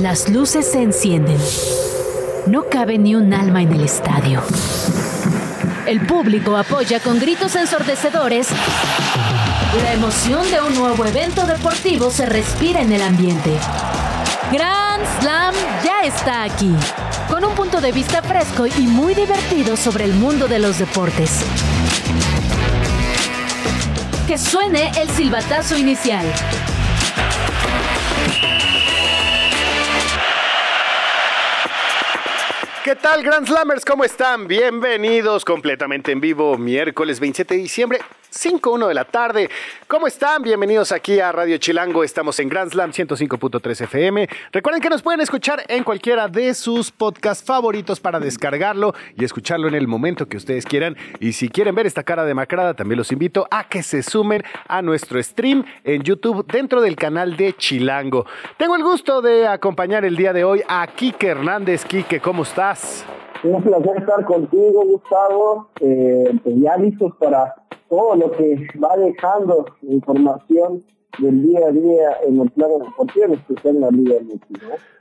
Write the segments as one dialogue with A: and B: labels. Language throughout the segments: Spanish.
A: Las luces se encienden. No cabe ni un alma en el estadio. El público apoya con gritos ensordecedores. La emoción de un nuevo evento deportivo se respira en el ambiente. Grand Slam ya está aquí, con un punto de vista fresco y muy divertido sobre el mundo de los deportes. Que suene el silbatazo inicial.
B: ¿Qué tal, Grand Slammers? ¿Cómo están? Bienvenidos completamente en vivo, miércoles 27 de diciembre. 5.1 de la tarde. ¿Cómo están? Bienvenidos aquí a Radio Chilango. Estamos en Grand Slam 105.3 FM. Recuerden que nos pueden escuchar en cualquiera de sus podcasts favoritos para descargarlo y escucharlo en el momento que ustedes quieran. Y si quieren ver esta cara demacrada, también los invito a que se sumen a nuestro stream en YouTube dentro del canal de Chilango. Tengo el gusto de acompañar el día de hoy a Kike Hernández. Kike, ¿cómo estás?
C: Un placer estar contigo, Gustavo. Eh, pues ya listos para todo lo que va dejando información del día a día en el plano deportivo, está en la Liga.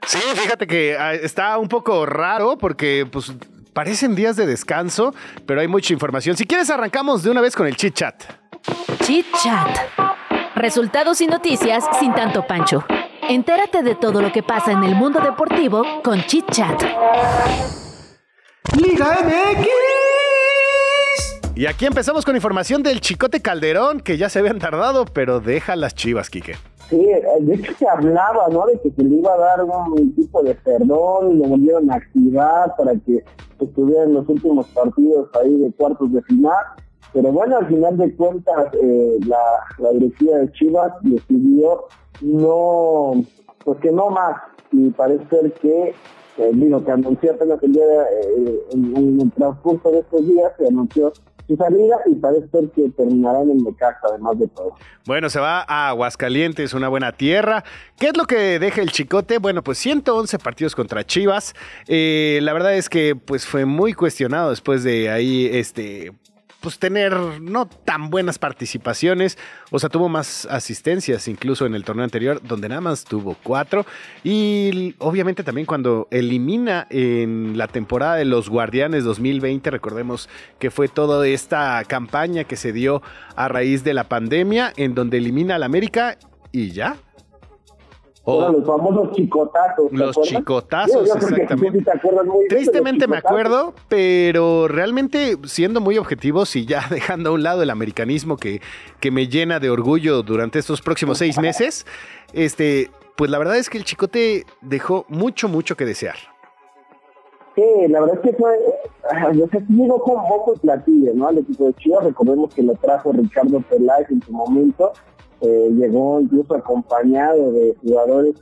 B: Sí, fíjate que ah, está un poco raro porque pues parecen días de descanso, pero hay mucha información. Si quieres arrancamos de una vez con el chit chat.
A: Chit Chat. Resultados y noticias sin tanto pancho. Entérate de todo lo que pasa en el mundo deportivo con Chit Chat.
B: Liga MX. Y aquí empezamos con información del Chicote Calderón, que ya se habían tardado, pero deja las chivas, Quique.
C: Sí, de hecho se hablaba, ¿no? De que se le iba a dar un tipo de perdón y lo volvieron a activar para que estuviera en los últimos partidos ahí de cuartos de final. Pero bueno, al final de cuentas, eh, la, la directiva de Chivas decidió no, pues que no más. Y parece ser que eh, que anunció apenas el día eh, en, en, el transcurso de estos días, se anunció su salida y parece ser que terminará en Necaxa, además de todo.
B: Bueno, se va a Aguascalientes, una buena tierra. ¿Qué es lo que deja el Chicote? Bueno, pues 111 partidos contra Chivas. Eh, la verdad es que pues fue muy cuestionado después de ahí este pues tener no tan buenas participaciones, o sea, tuvo más asistencias incluso en el torneo anterior, donde nada más tuvo cuatro, y obviamente también cuando elimina en la temporada de los Guardianes 2020, recordemos que fue toda esta campaña que se dio a raíz de la pandemia, en donde elimina al América y ya,
C: o los famosos chicotazos.
B: Los chicotazos, exactamente. Tristemente me acuerdo, pero realmente siendo muy objetivos y ya dejando a un lado el americanismo que, que me llena de orgullo durante estos próximos seis meses, este, pues la verdad es que el chicote dejó mucho, mucho que desear.
C: Sí, la verdad es que fue, yo sé, llegó con poco platillo, ¿no? Al equipo de Chivas, recordemos que lo trajo Ricardo Peláez en su momento, eh, llegó incluso acompañado de jugadores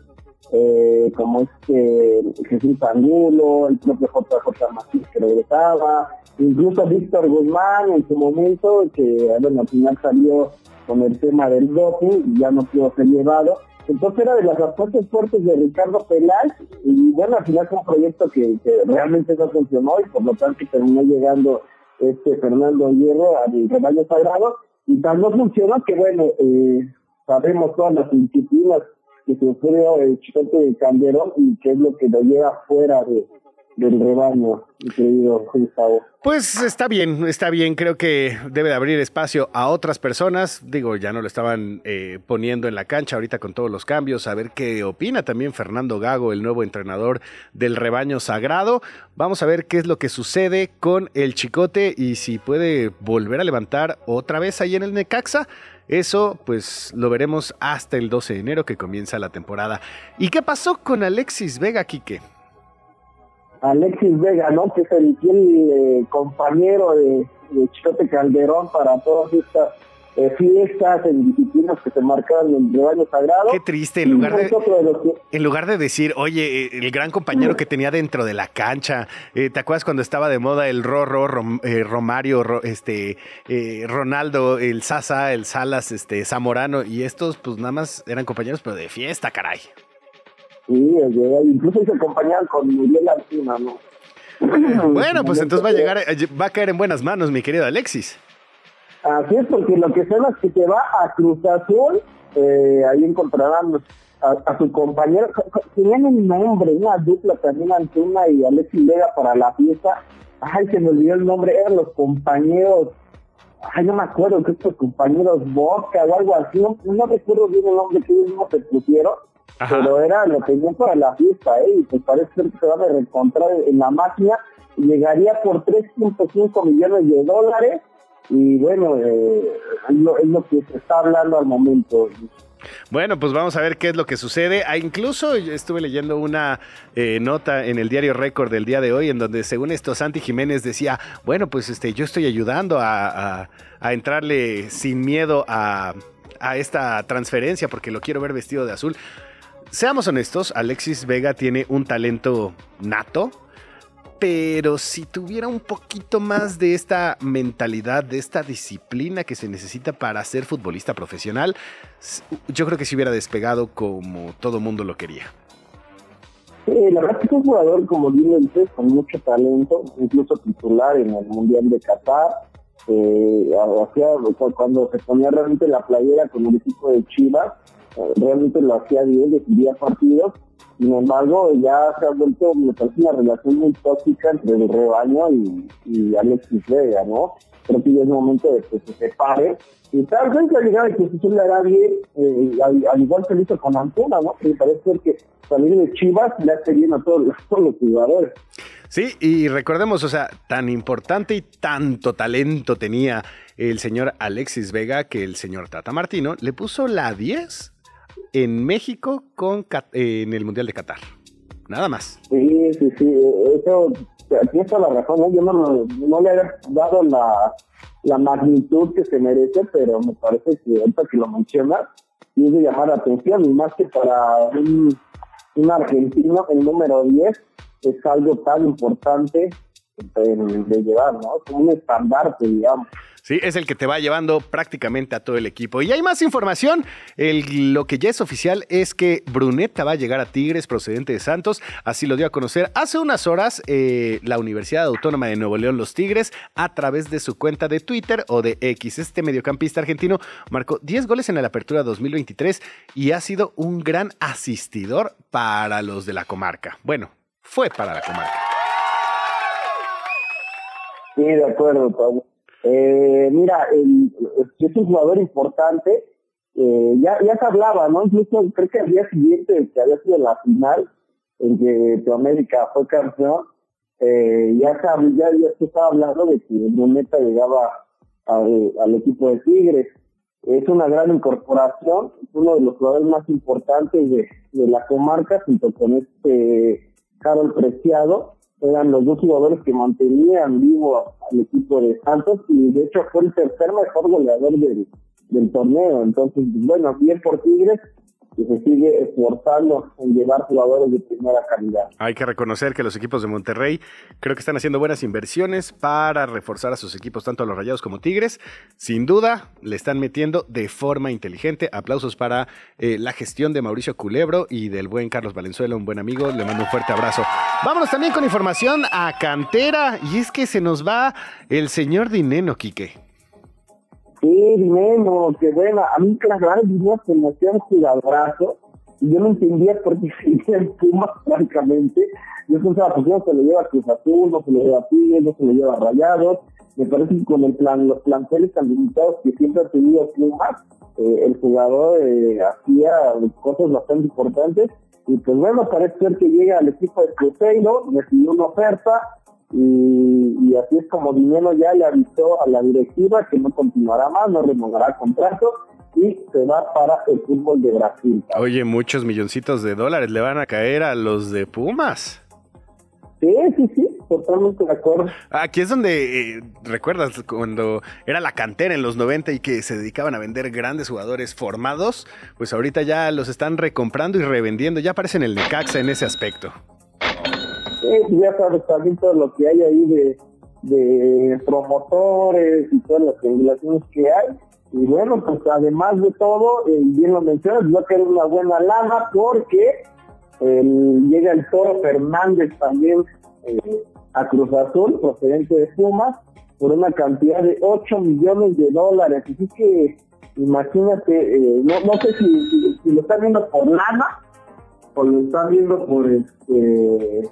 C: eh, como este Jesús Angulo, el propio JJ Macías que regresaba, incluso Víctor Guzmán en su momento, que bueno, al final salió con el tema del doping y ya no pudo ser llevado. Entonces era de las apuestas fuertes de Ricardo Peláez y bueno, al final fue un proyecto que, que realmente no funcionó y por lo tanto terminó llegando este Fernando Hierro al rebaño sagrado y tal no funciona que, bueno, eh, sabemos todas las disciplinas que sufrió el Chicote Calderón y que es lo que lo lleva fuera de, del rebaño, querido Gustavo.
B: Pues está bien, está bien. Creo que debe de abrir espacio a otras personas. Digo, ya no lo estaban eh, poniendo en la cancha ahorita con todos los cambios. A ver qué opina también Fernando Gago, el nuevo entrenador del rebaño sagrado. Vamos a ver qué es lo que sucede con el Chicote y si puede volver a levantar otra vez ahí en el Necaxa. Eso pues lo veremos hasta el 12 de enero que comienza la temporada. ¿Y qué pasó con Alexis Vega, Quique?
C: Alexis Vega, ¿no? Que es el, eh, compañero de, de Chicote Calderón para todas estas eh, fiestas en disciplinas que se marcaban en el rebaño sagrado.
B: Qué triste, en lugar de, en lugar de decir, oye, eh, el gran compañero que tenía dentro de la cancha, ¿te acuerdas cuando estaba de moda el Rorro, Romario, este, Ronaldo, el Sasa, el Salas, este, Zamorano, y estos pues nada más eran compañeros, pero de fiesta, caray.
C: Sí, incluso se acompañaban con Miguel Alcina, ¿no?
B: Bueno, pues entonces va a llegar, eh, va a caer en buenas manos, mi querido Alexis.
C: Así es, porque lo que se es que te va a Cruz Azul, eh, ahí encontrarán a, su compañero, tenían un nombre, una dupla también Antuna y Alexis Vega para la fiesta. Ay, se me olvidó el nombre, eran los compañeros, ay, no me acuerdo, que estos compañeros Vodka o algo así, no, recuerdo bien el nombre que ellos mismos se pusieron, pero era lo tenían para la fiesta, ¿eh? Y pues parece que se va a reencontrar en la máquina llegaría por 3.5 millones de dólares y bueno, eh, es, lo, es lo que se está hablando al momento.
B: Bueno, pues vamos a ver qué es lo que sucede. Ah, incluso estuve leyendo una eh, nota en el diario Récord del día de hoy en donde según esto Santi Jiménez decía, bueno, pues este, yo estoy ayudando a, entrarle sin miedo a, a esta transferencia porque lo quiero ver vestido de azul. Seamos honestos, Alexis Vega tiene un talento nato, pero si tuviera un poquito más de esta mentalidad, de esta disciplina que se necesita para ser futbolista profesional, yo creo que se hubiera despegado como todo mundo lo quería.
C: la verdad es que es un jugador, como bien con mucho talento, incluso titular en el Mundial de Qatar. Eh, cuando se ponía realmente la playera con el equipo de Chivas, eh, realmente lo hacía bien, decidía partidos sin embargo, ya se ha vuelto, me parece, una relación muy tóxica entre el rebaño y, Alexis Vega, ¿no? Creo que ya es momento de que se separe. Y tal vez la llegada de se le hará bien, eh, al, igual que lo hizo con Antuna, ¿no? Que parece que salir de Chivas le hace bien a todos, a todos los jugadores.
B: Sí, y recordemos, o sea, tan importante y tanto talento tenía el señor Alexis Vega que el señor Tata Martino le puso la 10 en México con eh, en el Mundial de Qatar. Nada más.
C: Sí, sí, sí. Eso tiene toda la razón. Yo no, no le he dado la, la, magnitud que se merece, pero me parece que ahorita que lo mencionas, tiene de llamar la atención. Y más que para un, un argentino, el número 10 es algo tan importante de llevar, ¿no? Como un estandarte, digamos.
B: Sí, es el que te va llevando prácticamente a todo el equipo. Y hay más información. lo que ya es oficial es que Bruneta va a llegar a Tigres procedente de Santos. Así lo dio a conocer hace unas horas eh, la Universidad Autónoma de Nuevo León Los Tigres a través de su cuenta de Twitter o de X. Este mediocampista argentino marcó 10 goles en la apertura 2023 y ha sido un gran asistidor para los de la comarca. Bueno, fue para la comarca.
C: Sí, de acuerdo, Pablo. Eh, mira, es un jugador importante. Eh, ya, ya se hablaba, ¿no? Incluso creo que al día siguiente que había sido la final en que América fue campeón, eh, ya, se, ya, ya se estaba hablando de que Bruneta llegaba al, equipo de Tigres. Es una gran incorporación, uno de los jugadores más importantes de, de la comarca, junto con este Carol Preciado eran los dos jugadores que mantenían vivo al equipo de Santos y de hecho fue el tercer mejor goleador del, del torneo. Entonces, bueno, bien por Tigres, y se sigue esforzando en llevar jugadores de primera calidad.
B: Hay que reconocer que los equipos de Monterrey creo que están haciendo buenas inversiones para reforzar a sus equipos, tanto a los Rayados como Tigres. Sin duda, le están metiendo de forma inteligente. Aplausos para eh, la gestión de Mauricio Culebro y del buen Carlos Valenzuela, un buen amigo. Le mando un fuerte abrazo. Vámonos también con información a Cantera. Y es que se nos va el señor Dineno, Quique.
C: Sí, Dinero, que bueno, a mí las grandes líneas se me hacían jugadorazo y yo no entendía por qué seguía en Pumas, francamente. Yo pensaba, pues no se le lleva a Cruz Azul, no se le lleva a Tigres, no se le lleva a Rayados. Me parece que con el plan, los planteles tan limitados que siempre ha tenido Pumas, eh, el jugador eh, hacía cosas bastante importantes. Y pues bueno, parece ser que llega al equipo de Cruzeiro, recibió una oferta, y, así es como Dinero ya le avisó a la directiva que no continuará más, no renovará contrato y se va para el fútbol de Brasil.
B: Oye, muchos milloncitos de dólares le van a caer a los de Pumas.
C: Sí, sí, sí, totalmente de acuerdo.
B: Aquí es donde, eh, ¿recuerdas cuando era la cantera en los 90 y que se dedicaban a vender grandes jugadores formados? Pues ahorita ya los están recomprando y revendiendo, ya aparecen el Necaxa en ese aspecto.
C: Sí, ya sabes también todo lo que hay ahí de, de promotores y todas las regulaciones que hay. Y bueno, pues además de todo, eh, bien lo mencionas, va a querer una buena lana porque llega el Toro Fernández también eh, a Cruz Azul, procedente de Pumas, por una cantidad de 8 millones de dólares. Así que imagínate, eh, no, no sé si, si, lo están viendo por lana o lo están viendo por este,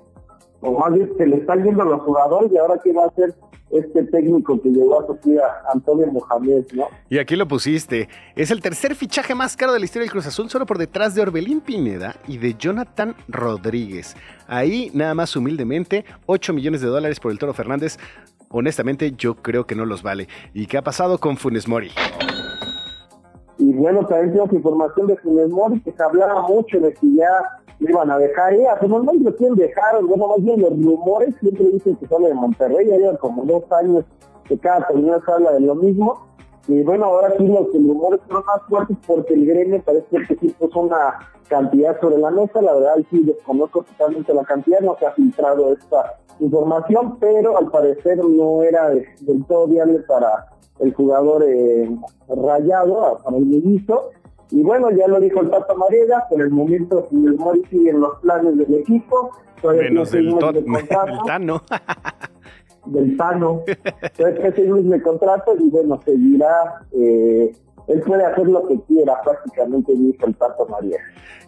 C: o más bien que le están viendo a los jugadores y ahora qué va a hacer este técnico que llegó a Sofía, Antonio Mohamed, ¿no?
B: Y aquí lo pusiste. Es el tercer fichaje más caro de la historia del Cruz Azul, solo por detrás de Orbelín Pineda y de Jonathan Rodríguez. Ahí, nada más humildemente, 8 millones de dólares por el Toro Fernández. Honestamente, yo creo que no los vale. ¿Y qué ha pasado con Funes Mori?
C: Y bueno, también tengo información de Funes Mori, que se hablaba mucho de que ya iban a dejar. A Funes Mori lo quieren dejar, bueno, más bien los rumores siempre dicen que sale de Monterrey, ya llevan como dos años que cada torneo se habla de lo mismo. Y bueno, ahora sí los, rumores son más fuertes porque el gremio parece que sí puso una cantidad sobre la mesa. La verdad, sí desconozco totalmente la cantidad, no se ha filtrado esta información, pero al parecer no era del todo viable para el jugador eh, rayado, para el ministro. Y bueno, ya lo dijo el Tato Mariela, por el momento el Mori sigue en los planes del equipo.
B: Menos el, tot, el Tano.
C: del Tano. Entonces, que el contrato y bueno, seguirá eh, él puede hacer lo que quiera, prácticamente dijo el Pato María.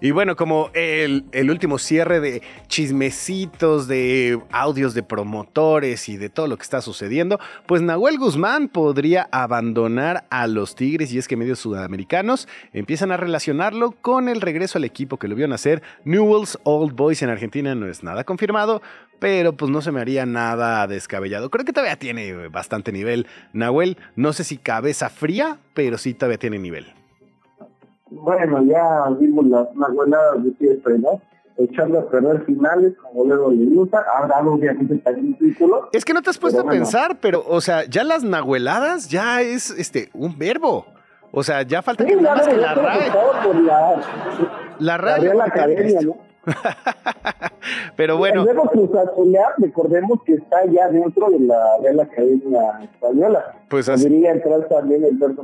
B: Y bueno, como el, el, último cierre de chismecitos, de audios de promotores y de todo lo que está sucediendo, pues Nahuel Guzmán podría abandonar a los Tigres y es que medios sudamericanos empiezan a relacionarlo con el regreso al equipo que lo vio nacer. Newell's Old Boys en Argentina no es nada confirmado, pero pues no se me haría nada descabellado. Creo que todavía tiene bastante nivel Nahuel. No sé si cabeza fría, pero sí todavía tiene nivel.
C: Bueno, ya vimos las nahueladas de siempre, ¿no? echando a perder finales como luego de Luta, habrá obviamente también título.
B: Es que no te has puesto a pensar, pero, o sea, ya las nahueladas ya es este un verbo. O sea, ya falta que nada más que la RAE. La, la RAE.
C: La academia, ¿no?
B: Pero bueno.
C: El nuevo Cruz recordemos que está ya dentro de la Real Academia Española.
B: Pues así.
C: Podría entrar también el verbo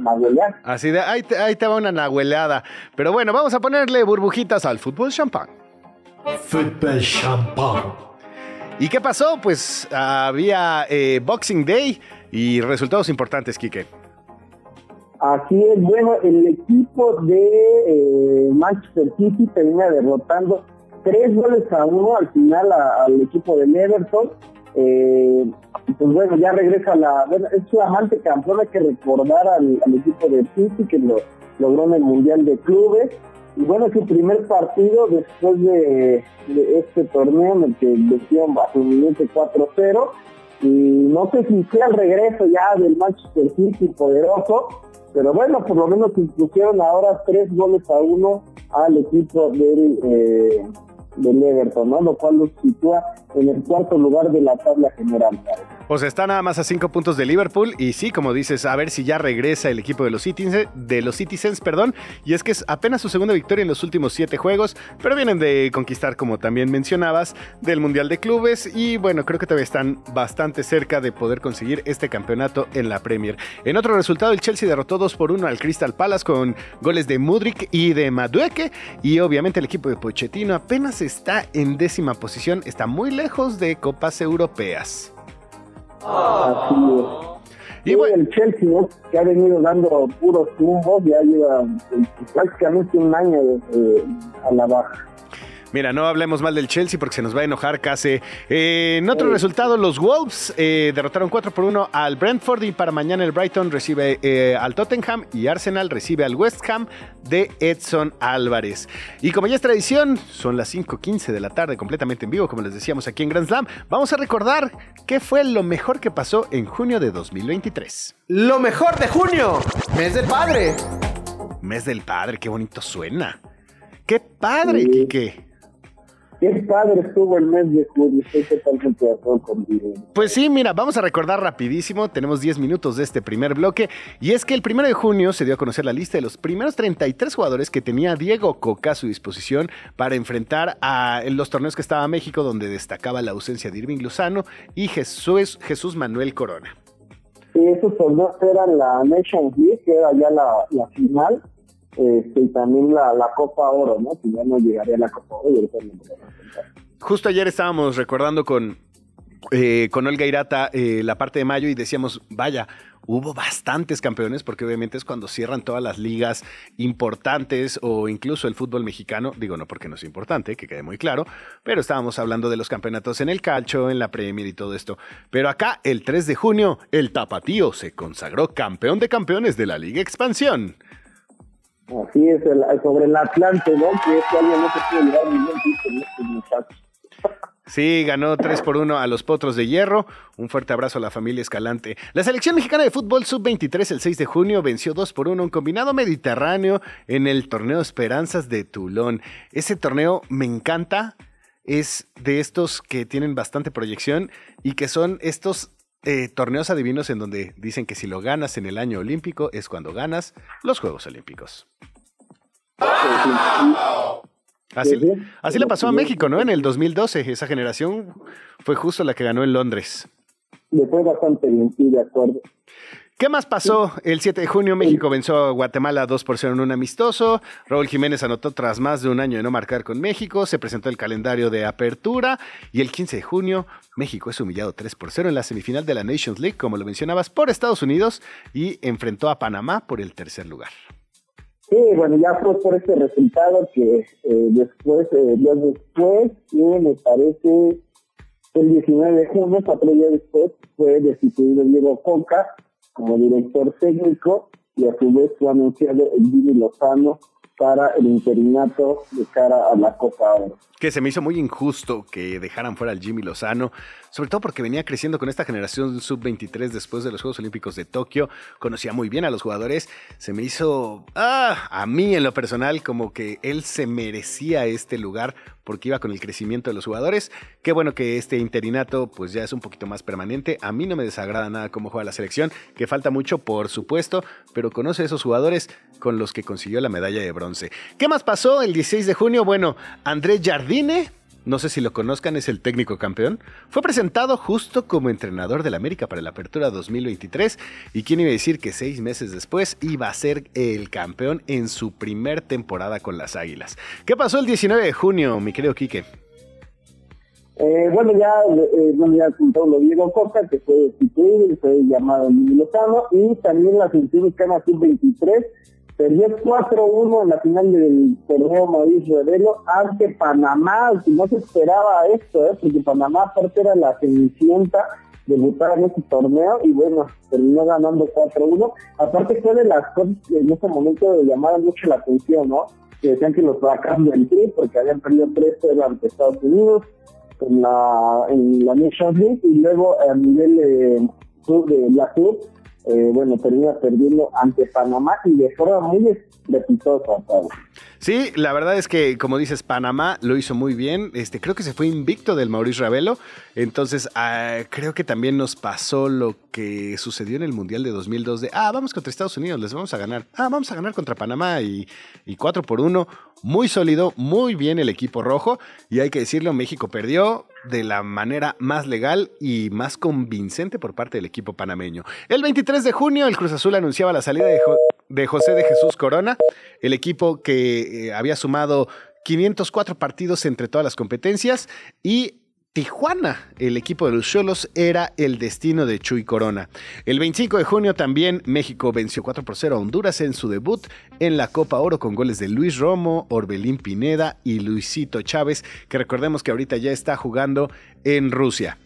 B: Así de, ahí te, ahí te va una nahueleada. Pero bueno, vamos a ponerle burbujitas al fútbol champán.
D: Fútbol champán.
B: ¿Y qué pasó? Pues había eh, Boxing Day y resultados importantes, Quique.
C: Así es, bueno, el equipo de eh, Manchester City termina derrotando tres goles a uno al final al equipo de Everton. Eh, pues bueno, ya regresa la. Bueno, es su amante campeón, hay que recordar al, equipo de City que lo logró en el Mundial de Clubes. Y bueno, su primer partido después de, este torneo en el que decían bajo un 4-0. Y no sé si sea el regreso ya del Manchester City poderoso, pero bueno, por lo menos impusieron ahora tres goles a uno al equipo del, eh, del Everton, ¿no? Lo cual los sitúa en el cuarto lugar de la tabla general.
B: Pues está nada más a cinco puntos de Liverpool y sí, como dices, a ver si ya regresa el equipo de los Citizens, de los Citizens, perdón, y es que es apenas su segunda victoria en los últimos siete juegos, pero vienen de conquistar, como también mencionabas, del Mundial de Clubes y bueno, creo que todavía están bastante cerca de poder conseguir este campeonato en la Premier. En otro resultado, el Chelsea derrotó 2 por 1 al Crystal Palace con goles de Mudrik y de Madueke y obviamente el equipo de Pochettino apenas está en décima posición, está muy lejos de copas europeas.
C: Así es. Y bueno, el Chelsea, que ha venido dando puros tumbos, ya lleva eh, prácticamente un año a la baja.
B: Mira, no hablemos mal del Chelsea porque se nos va a enojar casi. Eh, en otro resultado, los Wolves eh, derrotaron 4 por 1 al Brentford y para mañana el Brighton recibe eh, al Tottenham y Arsenal recibe al West Ham de Edson Álvarez. Y como ya es tradición, son las 5.15 de la tarde completamente en vivo, como les decíamos aquí en Grand Slam. Vamos a recordar qué fue lo mejor que pasó en junio de 2023.
E: Lo mejor de junio, mes del padre.
B: Mes del padre, qué bonito suena. Qué padre, Kike.
C: Qué padre estuvo el mes de junio, estoy totalmente de acuerdo contigo.
B: Pues sí, mira, vamos a recordar rapidísimo, tenemos 10 minutos de este primer bloque, y es que el primero de junio se dio a conocer la lista de los primeros 33 jugadores que tenía Diego Coca a su disposición para enfrentar a los torneos que estaba México, donde destacaba la ausencia de Irving Luzano y Jesús, Jesús Manuel Corona.
C: Sí, esos torneos eran la Nation League, que era ya la, la final, este, y también la, Copa Oro, ¿no? Que ya no llegaría a la Copa Oro.
B: Justo ayer estábamos recordando con, eh, con Olga Irata eh, la parte de mayo y decíamos, vaya, hubo bastantes campeones porque obviamente es cuando cierran todas las ligas importantes o incluso el fútbol mexicano, digo no porque no es importante, que quede muy claro, pero estábamos hablando de los campeonatos en el calcio, en la Premier y todo esto. Pero acá, el 3 de junio, el Tapatío se consagró campeón de campeones de la Liga Expansión.
C: Así es, sobre el Atlante, ¿no? Que este año no se puede llevar ningún título, estos muchachos.
B: Sí, ganó 3 por 1 a los Potros de Hierro. Un fuerte abrazo a la familia Escalante. La selección mexicana de fútbol sub-23 el 6 de junio venció 2 por 1 un combinado mediterráneo en el torneo Esperanzas de Tulón. Ese torneo me encanta. Es de estos que tienen bastante proyección y que son estos eh, torneos adivinos en donde dicen que si lo ganas en el año olímpico es cuando ganas los Juegos Olímpicos. Así,
C: Sí, sí.
B: así le pasó a México, ¿no? En el 2012. Esa generación fue justo la que ganó en Londres.
C: Le fue bastante bien, sí, de acuerdo.
B: ¿Qué más pasó? El 7 de junio México venció a Guatemala 2 por 0 en un amistoso. Raúl Jiménez anotó tras más de un año de no marcar con México. Se presentó el calendario de apertura. Y el 15 de junio México es humillado 3 por 0 en la semifinal de la Nations League, como lo mencionabas, por Estados Unidos y enfrentó a Panamá por el tercer lugar.
C: Sí, bueno, ya fue por este resultado que eh, después, eh, días después, me parece el 19 de junio, cuatro días después, fue destituido Diego Coca como director técnico y a su vez fue anunciado el Jimmy Lozano para el interinato de cara a la Copa Oro.
B: Que se me hizo muy injusto que dejaran fuera al Jimmy Lozano, sobre todo porque venía creciendo con esta generación sub-23 después de los Juegos Olímpicos de Tokio, conocía muy bien a los jugadores, se me hizo, ah, a mí en lo personal, como que él se merecía este lugar porque iba con el crecimiento de los jugadores. Qué bueno que este interinato pues ya es un poquito más permanente. A mí no me desagrada nada cómo juega la selección, que falta mucho por supuesto, pero conoce a esos jugadores con los que consiguió la medalla de bronce. ¿Qué más pasó el 16 de junio? Bueno, André Jardine no sé si lo conozcan, es el técnico campeón. Fue presentado justo como entrenador del América para la Apertura 2023. ¿Y quién iba a decir que seis meses después iba a ser el campeón en su primer temporada con las Águilas? ¿Qué pasó el 19 de junio, mi querido Quique?
C: Eh, bueno, ya, eh, bueno, ya lo Diego Costa, que fue destituido y fue llamado Jimmy Lozano, y también la selección mexicana sub-23 perdió 4-1 en la final del torneo Mauricio Revelo ante Panamá, que no se esperaba esto, ¿eh? porque Panamá aparte era la cenicienta debutar en este torneo y bueno, terminó ganando 4-1. Aparte fue de las cosas que en ese momento llamaron mucho la atención, ¿no? Que decían que los fracasos del Tri, porque habían perdido 3-0 ante Estados Unidos en la, en la Nations League y luego a nivel sub de la sub eh, bueno, termina perdiendo ante Panamá y de forma muy estrepitosa. ¿sabes?
B: Sí, la verdad es que, como dices, Panamá lo hizo muy bien. Este, creo que se fue invicto del Mauricio Ravelo. Entonces, ah, creo que también nos pasó lo que sucedió en el Mundial de 2002 de, ah, vamos contra Estados Unidos, les vamos a ganar. Ah, vamos a ganar contra Panamá y, y 4 por 1. Muy sólido, muy bien el equipo rojo. Y hay que decirlo, México perdió de la manera más legal y más convincente por parte del equipo panameño. El 23 de junio, el Cruz Azul anunciaba la salida de, de José de Jesús Corona, el equipo que eh, había sumado 504 partidos entre todas las competencias y Tijuana, el equipo de los Cholos, era el destino de Chuy Corona. El 25 de junio también México venció 4 por 0 a Honduras en su debut en la Copa Oro con goles de Luis Romo, Orbelín Pineda y Luisito Chávez, que recordemos que ahorita ya está jugando en Rusia.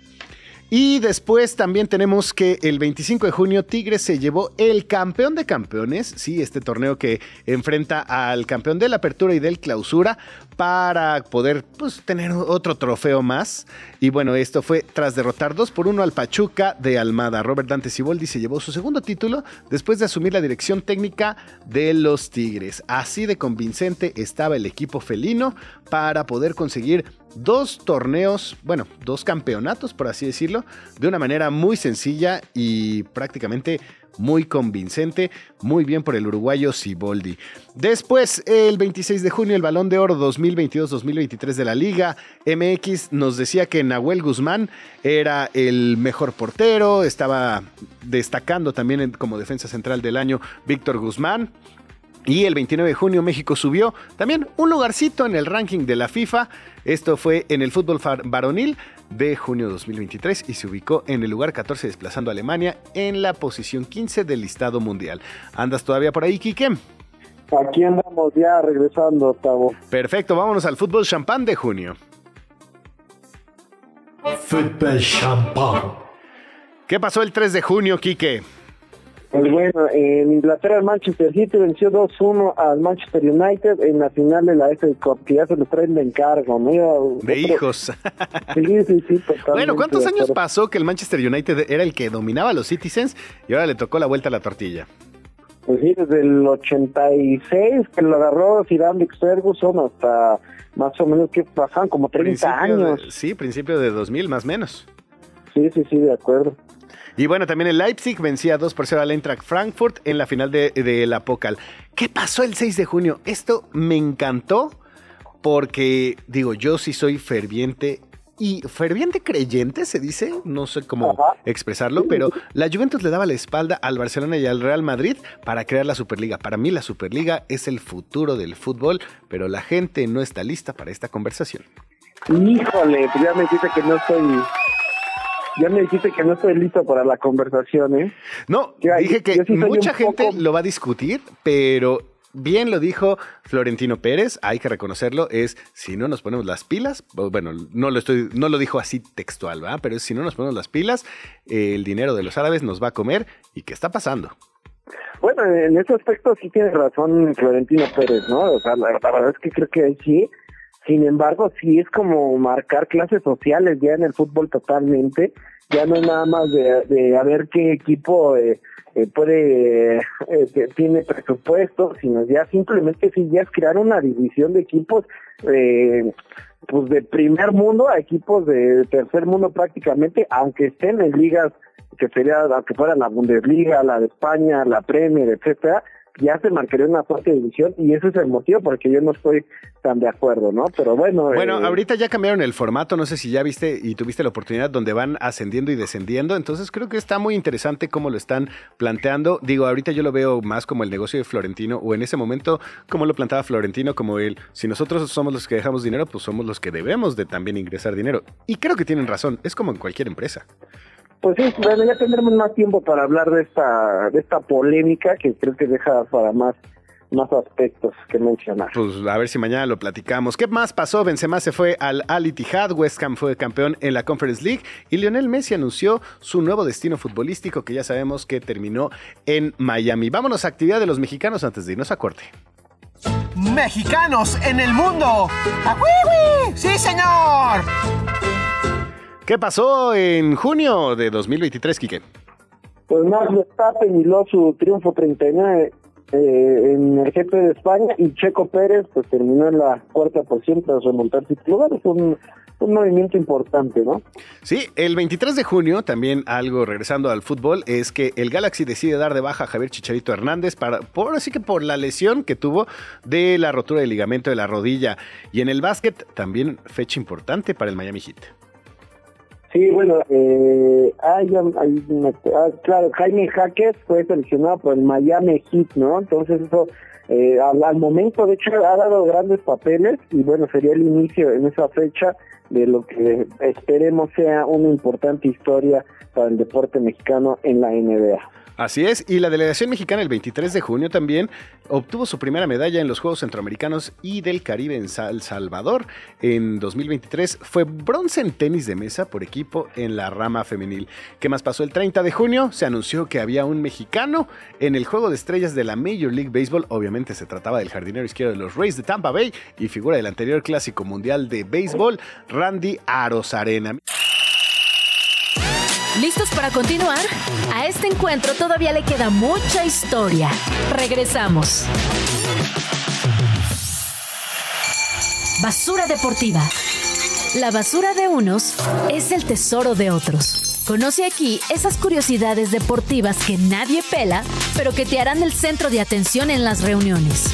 B: Y después también tenemos que el 25 de junio Tigres se llevó el campeón de campeones, sí, este torneo que enfrenta al campeón de la apertura y del clausura para poder pues, tener otro trofeo más. Y bueno, esto fue tras derrotar 2 por 1 al Pachuca de Almada. Robert Dante Siboldi se llevó su segundo título después de asumir la dirección técnica de los Tigres. Así de convincente estaba el equipo felino para poder conseguir dos torneos, bueno, dos campeonatos, por así decirlo, de una manera muy sencilla y prácticamente muy convincente. Muy bien por el uruguayo Siboldi. Después, el 26 de junio, el Balón de Oro 2022-2023 de la Liga MX nos decía que Nahuel Guzmán era el mejor portero, estaba destacando también como defensa central del año Víctor Guzmán. Y el 29 de junio México subió también un lugarcito en el ranking de la FIFA. Esto fue en el fútbol varonil de junio 2023 y se ubicó en el lugar 14 desplazando a Alemania en la posición 15 del listado mundial. ¿Andas todavía por ahí, Kike?
C: Aquí andamos ya regresando, Octavo.
B: Perfecto, vámonos al fútbol champán de junio.
D: Fútbol champán.
B: ¿Qué pasó el 3 de junio, Quique?
C: Pues bueno, en Inglaterra el Manchester City venció 2-1 al Manchester United en la final de la FA Cup, que ya se lo traen de encargo, ¿no?
B: De hijos.
C: Sí, sí, sí.
B: Bueno, ¿cuántos años pasó que el Manchester United era el que dominaba a los Citizens y ahora le tocó la vuelta a la tortilla?
C: Pues sí, desde el 86 que lo agarró Sir Ferguson hasta más o menos que pasaban como 30 años.
B: sí, principio de 2000 más o menos.
C: Sí, sí, sí, de acuerdo.
B: Y bueno, también el Leipzig vencía 2 por 0 al Eintracht Frankfurt en la final de, de la Pokal. ¿Qué pasó el 6 de junio? Esto me encantó porque, digo, yo sí soy ferviente y ferviente creyente, se dice, no sé cómo expresarlo, pero la Juventus le daba la espalda al Barcelona y al Real Madrid para crear la Superliga. Para mí la Superliga es el futuro del fútbol, pero la gente no está lista para esta conversación.
C: Híjole, pues ya me dijiste que no estoy ya me dijiste que no estoy listo para la conversación, ¿eh?
B: No, dije que mucha gente lo va a discutir, pero bien lo dijo Florentino Pérez, hay que reconocerlo, es si no nos ponemos las pilas, bueno, no lo estoy, no lo dijo así textual, ¿verdad? Pero si no nos ponemos las pilas, el dinero de los árabes nos va a comer. ¿Y qué está pasando?
C: Bueno, en ese aspecto sí tiene razón Florentino Pérez, ¿no? O sea, la, verdad es que creo que sí. Sin embargo, sí es como marcar clases sociales ya en el fútbol totalmente. Ya no es nada más de, de a ver qué equipo eh, eh, puede, eh, tiene presupuesto, sino ya simplemente si ya es crear una división de equipos, pues de primer mundo a equipos de tercer mundo prácticamente, aunque estén en ligas que sería, aunque fuera la Bundesliga, la de España, la Premier, etcétera, ya se marcaría una fuerte división y ese es el motivo porque yo no estoy tan de acuerdo, ¿no? Pero bueno.
B: Bueno, eh, ahorita ya cambiaron el formato, no sé si ya viste y tuviste la oportunidad donde van ascendiendo y descendiendo, entonces creo que está muy interesante cómo lo están planteando. Digo, ahorita yo lo veo más como el negocio de Florentino o en ese momento como lo plantaba Florentino, como él, si nosotros somos los que dejamos dinero, pues somos los que debemos de también ingresar dinero. Y creo que tienen razón, es como en cualquier empresa.
C: Pues sí, bueno, ya tendremos más tiempo para hablar de esta, de esta polémica que creo que deja para más más aspectos que mencionar.
B: Pues a ver si mañana lo platicamos. ¿Qué más pasó? Benzema se fue al Al Ittihad, West Ham fue campeón en la Conference League y Lionel Messi anunció su nuevo destino futbolístico que ya sabemos que terminó en Miami. Vámonos a actividad de los mexicanos antes de irnos a corte.
E: Mexicanos en el mundo. ¡Ah, ¡Sí, señor!
B: ¿Qué pasó en junio de 2023, Quique?
C: Pues Max Verstappen hiló su triunfo 39 eh, en el GP de España y Checo Pérez pues terminó en la cuarta posición tras remontar su lugar. Es un, un movimiento importante, ¿no?
B: Sí, el 23 de junio, también algo regresando al fútbol, es que el Galaxy decide dar de baja a Javier Chicharito Hernández para, por así que por la lesión que tuvo de la rotura del ligamento de la rodilla. Y en el básquet, también fecha importante para el Miami Heat.
C: Sí, bueno, eh, hay, ah, claro, Jaime Jaques fue seleccionado por el Miami Heat, ¿no? Entonces eso, eh, al, momento, de hecho, ha dado grandes papeles y bueno, sería el inicio en esa fecha de lo que esperemos sea una importante historia para el deporte mexicano en la NBA.
B: Así es, y la delegación mexicana el 23 de junio también obtuvo su primera medalla en los Juegos Centroamericanos y del Caribe en El Salvador. En 2023 fue bronce en tenis de mesa por equipo en la rama femenil. ¿Qué más pasó? El 30 de junio se anunció que había un mexicano en el Juego de Estrellas de la Major League Baseball. Obviamente se trataba del jardinero izquierdo de los Rays de Tampa Bay y figura del anterior Clásico Mundial de Béisbol, Randy Arozarena.
A: ¿Listos para continuar? A este encuentro todavía le queda mucha historia. Regresamos. Basura deportiva. La basura de unos es el tesoro de otros. Conoce aquí esas curiosidades deportivas que nadie pela, pero que te harán el centro de atención en las reuniones.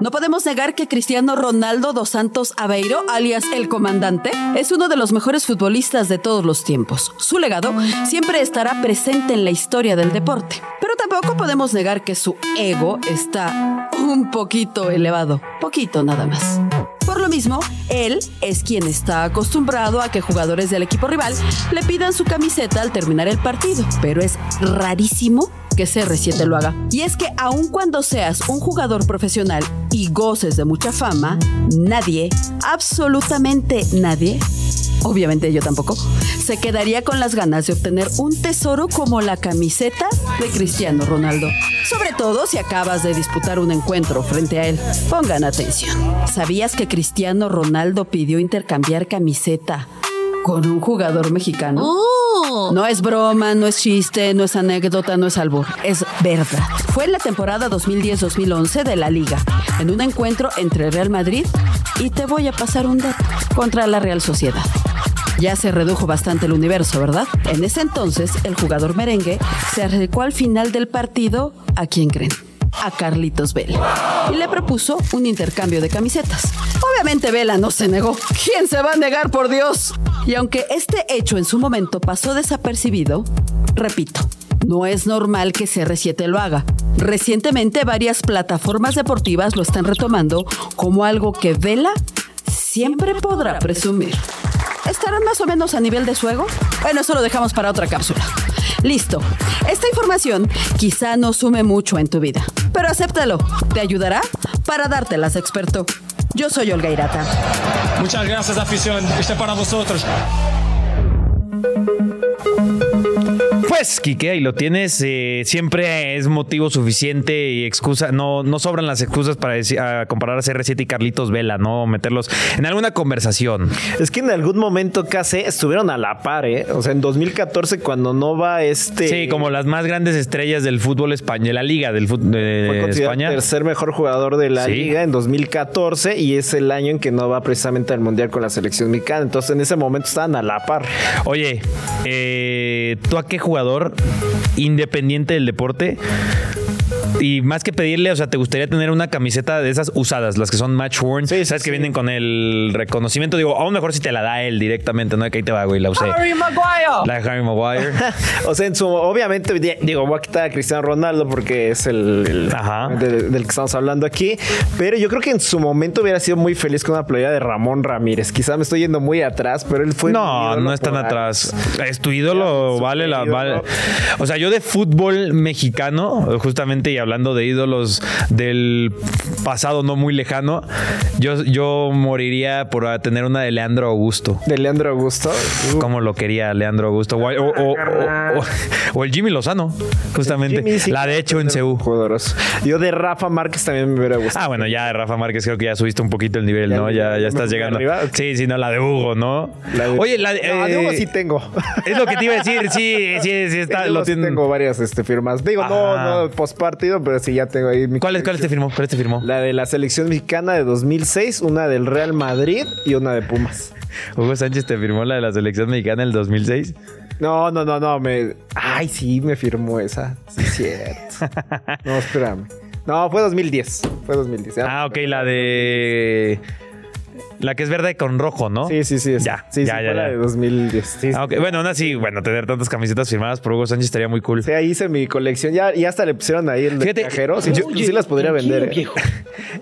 F: No podemos negar que Cristiano Ronaldo dos Santos Aveiro, alias el comandante, es uno de los mejores futbolistas de todos los tiempos. Su legado siempre estará presente en la historia del deporte. Pero tampoco podemos negar que su ego está un poquito elevado. Poquito nada más. Él es quien está acostumbrado a que jugadores del equipo rival le pidan su camiseta al terminar el partido, pero es rarísimo que CR7 lo haga. Y es que aun cuando seas un jugador profesional y goces de mucha fama, nadie, absolutamente nadie, obviamente yo tampoco, se quedaría con las ganas de obtener un tesoro como la camiseta de Cristiano Ronaldo. Sobre todo si acabas de disputar un encuentro frente a él. Pongan atención. ¿Sabías que Cristiano Ronaldo pidió intercambiar camiseta con un jugador mexicano?
A: ¡Oh!
F: No es broma, no es chiste, no es anécdota, no es albur, es verdad. Fue en la temporada 2010-2011 de la liga, en un encuentro entre Real Madrid y te voy a pasar un dato contra la Real Sociedad. Ya se redujo bastante el universo, ¿verdad? En ese entonces, el jugador merengue se acercó al final del partido a quién creen a Carlitos Vela y le propuso un intercambio de camisetas. Obviamente Vela no se negó. ¿Quién se va a negar, por Dios? Y aunque este hecho en su momento pasó desapercibido, repito, no es normal que CR7 lo haga. Recientemente varias plataformas deportivas lo están retomando como algo que Vela siempre podrá presumir. ¿Estarán más o menos a nivel de su ego? Bueno, eso lo dejamos para otra cápsula. Listo. Esta información quizá no sume mucho en tu vida, pero acéptalo. Te ayudará para dártelas, experto. Yo soy Olga Irata.
G: Muchas gracias, afición. Este para vosotros.
H: Pues, Quique, ahí lo tienes. eh, siempre es motivo suficiente y excusa. No, no sobran las excusas para decir- a comparar a CR7 y Carlitos Vela, ¿no? Meterlos en alguna conversación.
I: Es que en algún momento casi estuvieron a la par, ¿eh? O sea, en 2014 cuando no va este...
H: Sí, como las más grandes estrellas del fútbol español, de la liga del fútbol de España.
I: el tercer mejor jugador de la
H: Sí.
I: liga en 2014 y es el año en que no va precisamente al mundial con la selección mexicana. Entonces en ese momento estaban a la par.
H: Oye, eh, ¿tú a qué jugador independiente del deporte? Y más que pedirle, o sea, ¿te gustaría tener una camiseta de esas usadas, las que son match worn?
I: Sí, sí,
H: ¿Sabes que vienen con el reconocimiento? Digo, aún mejor si te la da él directamente, ¿no? Que ahí te va, güey, la usé.
G: Harry Maguire.
H: La de Harry Maguire.
I: O sea, en su obviamente di- digo, voy a quitar a Cristiano Ronaldo porque es el, el-
H: Ajá.
I: del, del que estamos hablando aquí, pero yo creo que en su momento hubiera sido muy feliz con una playera de Ramón Ramírez. Quizá me estoy yendo muy atrás, pero él fue
H: No, no es tan atrás. Es tu ídolo, vale la.
I: ídolo.
H: vale. O sea, yo de fútbol mexicano, justamente y hablando de ídolos del pasado no muy lejano, yo, yo moriría por tener una de Leandro Augusto.
I: De Leandro Augusto. Uh,
H: Como lo quería Leandro Augusto. O, o- o- o- el Jimmy Lozano, justamente.
I: Jimmy sí
H: la de hecho en CU.
I: Jugadorazo. Yo de Rafa Márquez también me hubiera gustado.
H: Ah, bueno, ya de Rafa Márquez creo que ya subiste un poquito el nivel,
I: Ya,
H: ¿no?
I: ya,
H: Ya, estás llegando.
I: arriba.
H: Sí, sí, no, la de Hugo, ¿no?
I: La de-
H: Oye, la de.
I: No, de Hugo sí tengo.
H: Es lo que te iba a decir, sí, sí, sí, está, lo
I: tengo varias este, firmas. Digo, no, no post partido, pero sí ya tengo ahí mi
H: ¿Cuál cuál te firmó? ¿Cuál te firmó?
I: La de la selección mexicana de 2006, una del Real Madrid y una de Pumas.
H: Hugo Sánchez te firmó la de la selección mexicana en el 2006.
I: No, no, no, no, me... Ay, sí, me firmó esa. Sí, cierto. No, espérame. No, fue 2010. Fue 2010. Ya.
H: Ah, ok, la de. La que es verde con rojo, ¿no?
I: Sí, sí, sí.
H: Ya,
I: sí,
H: ya,
I: sí,
H: ya,
I: fue la de 2010. Sí,
H: Ah. Bueno, aún así, bueno, tener tantas camisetas firmadas por Hugo Sánchez estaría muy cool.
I: Sí, ahí hice mi colección. Ya, y hasta le pusieron ahí el
H: Fíjate,
I: cajero. Sí,
H: yo-
I: sí las podría vender. ¿eh?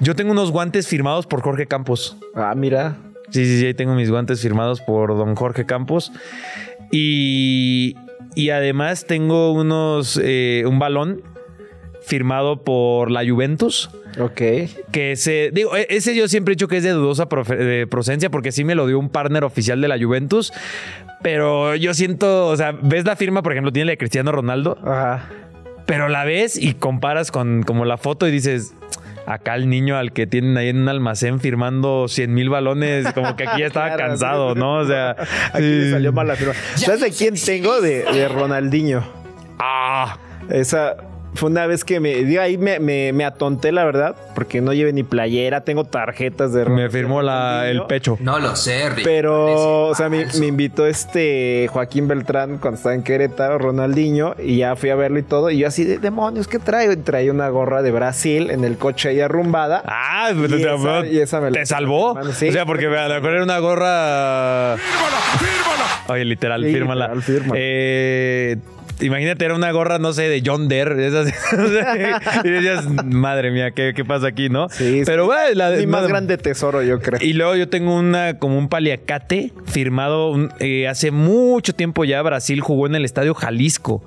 H: Yo tengo unos guantes firmados por Jorge Campos.
I: Ah, mira.
H: Sí, sí, sí, ahí tengo mis guantes firmados por don Jorge Campos. Y, y además tengo unos, eh, un balón firmado por la Juventus.
I: Ok.
H: Que ese, digo, e- ese yo siempre he dicho que es de dudosa de procedencia porque sí me lo dio un partner oficial de la Juventus. Pero yo siento, o sea, ves la firma, por ejemplo, tiene la de Cristiano Ronaldo,
I: Ajá.
H: pero la ves y comparas con como la foto y dices, acá el niño al que tienen ahí en un almacén firmando 100 mil balones, como que aquí ya estaba
I: Claro,
H: cansado,
I: sí.
H: ¿no? O sea,
I: Aquí le salió mal la firma. ¿Sabes de quién tengo? De, de Ronaldinho.
H: Ah,
I: Esa. Fue una vez que me dio ahí me, me, me atonté, la verdad, porque no llevé ni playera, tengo tarjetas de
H: Me firmó la, el pecho.
J: No lo sé, Rick.
I: Pero, o sea, me, me invitó este Joaquín Beltrán cuando estaba en Querétaro, Ronaldinho, y ya fui a verlo y todo. Y yo así de demonios, ¿qué traigo? Y traía una gorra de Brasil en el coche ahí arrumbada.
H: Ah,
I: Y
H: te,
I: esa- y esa me la-
H: te salvó.
I: Sí.
H: O sea, porque a lo mejor era una gorra. Oye, literal,
I: Sí,
H: fírmala.
I: literal, fírmala.
H: Eh, imagínate, era una gorra, no sé, de John esas- y decías, madre mía, ¿qué, qué pasa aquí, no?
I: Sí,
H: Pero, bueno, la
I: Mi más grande tesoro, yo creo.
H: Y luego yo tengo una como un paliacate firmado eh, hace mucho tiempo ya. Brasil jugó en el Estadio Jalisco.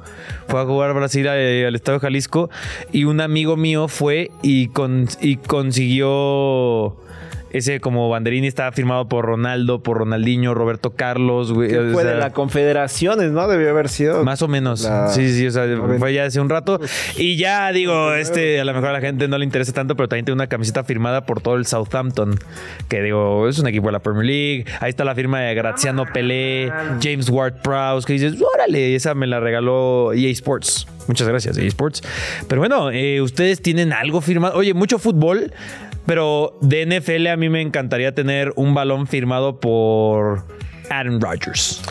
H: Fue a jugar Brasil eh, al Estadio Jalisco y un amigo mío fue y, con- y consiguió ese como banderín y estaba firmado por Ronaldo, por Ronaldinho, Roberto Carlos. güey,
I: Que fue
H: sea,
I: de la Confederaciones, ¿no? Debió haber sido.
H: más o menos.
I: La-
H: Sí, sí, o sea, fue ya hace un rato. Y ya digo, este, a lo mejor a la gente no le interesa tanto, pero también tiene una camiseta firmada por todo el Southampton. Que digo, es un equipo de la Premier League. Ahí está la firma de Graziano Pelé, James Ward Prowse, que dices, órale, esa me la regaló EA Sports. Muchas gracias, EA Sports. Pero bueno, eh, ustedes tienen algo firmado. Oye, mucho fútbol. Pero de NFL a mí me encantaría tener un balón firmado por Aaron Rodgers.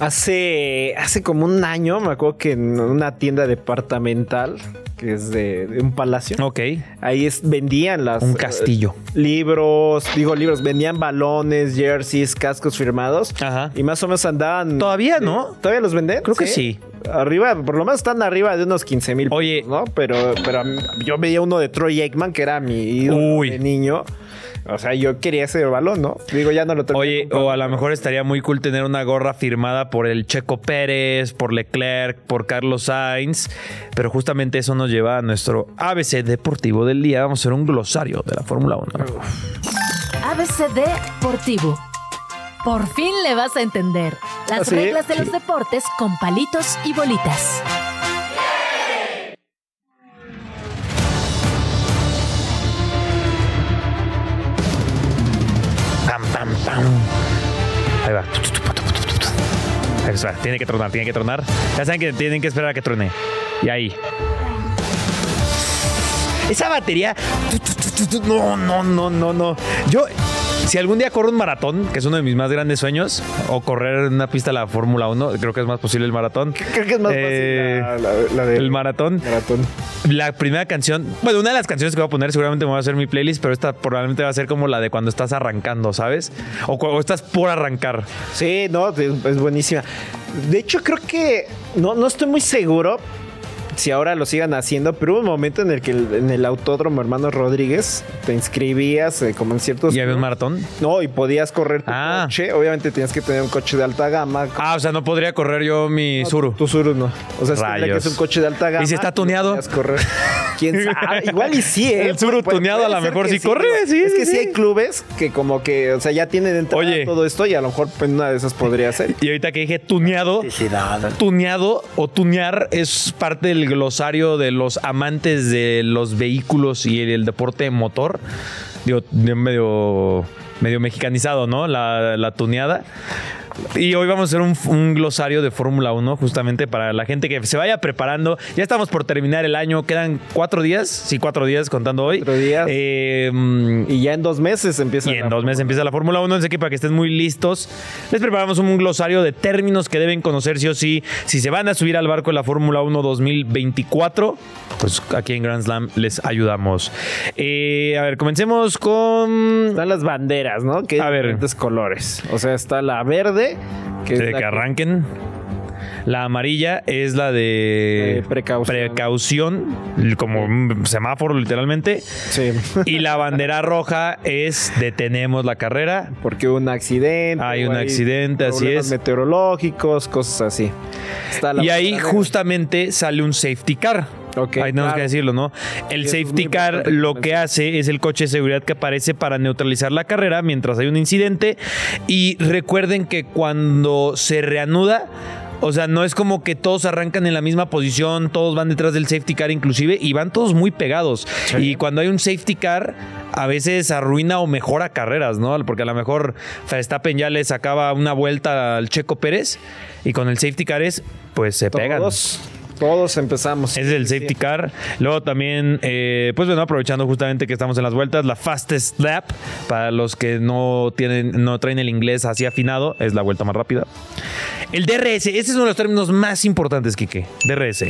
I: Hace, hace como un año, me acuerdo que en una tienda departamental, que es de, de un palacio,
H: Ok.
I: ahí es, vendían las...
H: Un castillo.
I: eh, libros, digo libros, vendían balones, jerseys, cascos firmados.
H: Ajá.
I: Y más o menos andaban...
H: Todavía, ¿no?
I: ¿Todavía los venden?
H: Creo que sí.
I: Arriba, por lo menos están arriba de unos 15 mil.
H: Oye.
I: ¿no? Pero, pero yo veía uno de Troy Aikman, que era mi
H: Uy.
I: de niño. O sea, yo quería ese balón, ¿no? Digo, ya no lo tengo.
H: Oye, o a lo mejor estaría muy cool tener una gorra firmada por el Checo Pérez, por Leclerc, por Carlos Sainz, pero justamente eso nos lleva a nuestro ABC deportivo del día. Vamos a hacer un glosario de la Fórmula 1.
A: ABC Deportivo. Por fin le vas a entender las
I: ¿Ah, sí?
A: reglas de los deportes con palitos y bolitas.
H: Pam, pam, pam. Ahí va. Va. Tiene que tronar, tiene que tronar. Ya saben que tienen que esperar a que truene. Y ahí. Esa batería. No, no, no, no, no. Yo, si algún día corro un maratón, que es uno de mis más grandes sueños, o correr en una pista de la Fórmula 1, creo que es más posible el maratón.
I: Creo que es más
H: Eh,
I: fácil la, la- la del
H: El maratón.
I: maratón.
H: La primera canción, bueno, una de las canciones que voy a poner seguramente me va a hacer mi playlist, pero esta probablemente va a ser como la de cuando estás arrancando, ¿sabes? O cuando estás por arrancar.
I: Sí, no, es, es buenísima. De hecho, creo que no, no estoy muy seguro si ahora lo sigan haciendo, pero hubo un momento en el que el- en el autódromo Hermanos Rodríguez te inscribías eh, como en ciertos.
H: ¿Y había un maratón?
I: No, y podías correr tu
H: Ah.
I: coche. Obviamente tienes que tener un coche de alta gama.
H: Ah, o sea, no podría correr yo mi Suru.
I: Tu Suru no. O sea, es que es un coche de alta gama.
H: ¿Y si está tuneado?
I: podías correr. ¿Quién sabe? Igual y sí, ¿eh?
H: El Tsuru tuneado a lo mejor sí corre, sí,
I: Es que sí hay clubes que como que, o sea, ya tienen entrada
H: Oye.
I: todo esto y a lo mejor pues, una de esas podría ser.
H: Y ahorita que dije tuneado, tuneado o tunear es parte del glosario de los amantes de los vehículos y el, deporte motor. Digo, medio, medio mexicanizado, ¿no? La, la tuneada. Y hoy vamos a hacer un, un glosario de Fórmula 1 justamente para la gente que se vaya preparando. Ya estamos por terminar el año. Quedan cuatro días. Sí, cuatro días contando hoy.
I: Cuatro días.
H: Eh, mm,
I: Y ya en dos meses empieza.
H: y en dos meses empieza la Fórmula 1, así que para que estén muy listos, les preparamos un glosario de términos que deben conocer sí o sí. Si se van a subir al barco de la Fórmula 1 2024, pues aquí en Grand Slam les ayudamos. Eh, a ver, comencemos con...
I: Están las banderas, ¿no? Que hay
H: A ver.
I: diferentes colores. O sea, está la verde, que es
H: de
I: la
H: que arranquen. La amarilla es la de
I: Eh, precaución.
H: precaución, como semáforo literalmente.
I: Sí.
H: Y la bandera roja es detenemos la carrera.
I: Porque hubo un accidente.
H: Hay un accidente, así es.
I: meteorológicos, cosas así. Está la
H: Y ahí justamente sale un safety car.
I: Ok,
H: ahí tenemos
I: claro.
H: que decirlo, ¿no? El
I: Sí,
H: safety car lo
I: que
H: hace es el coche de seguridad que aparece para neutralizar la carrera mientras hay un incidente. Y recuerden que cuando se reanuda, o sea, no es como que todos arrancan en la misma posición, todos van detrás del safety car inclusive y van todos muy pegados. Y cuando hay un safety car, a veces arruina o mejora carreras, ¿no? Porque a lo mejor Verstappen ya le sacaba una vuelta al Checo Pérez y con el safety car es, pues se pegan.
I: Todos empezamos.
H: Es el safety car. Luego también, eh, pues bueno, aprovechando justamente que estamos en las vueltas, la fastest lap, para los que no tienen, no traen el inglés así afinado, es la vuelta más rápida. El DRS, ese es uno de los términos más importantes, Kike. DRS.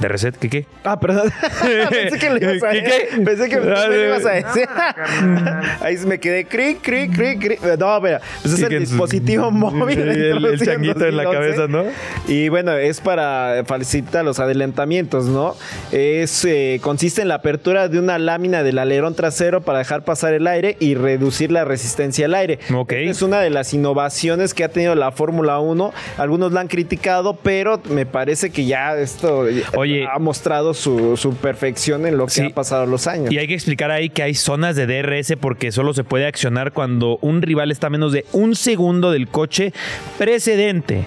H: ¿De reset? ¿Qué qué?
I: Ah, perdón. Pensé que le ibas a
H: ¿Qué, qué?
I: Pensé que me
H: de-
I: ibas a decir. Ahí me quedé cric, cric, cric, cric. No, mira, pues es el dispositivo móvil.
H: El- el changuito en la
I: 2011.
H: cabeza, ¿no?
I: Y bueno, es para facilitar los adelantamientos, ¿no? Es, eh, consiste en la apertura de una lámina del alerón trasero para dejar pasar el aire y reducir la resistencia al aire.
H: Ok.
I: Es una de las innovaciones que ha tenido la Fórmula 1. Algunos la han criticado, pero me parece que ya esto
H: Oye.
I: Ha mostrado su, su perfección en lo que
H: Sí.
I: ha pasado los años.
H: Y hay que explicar ahí que hay zonas de DRS porque solo se puede accionar cuando un rival está a menos de un segundo del coche precedente.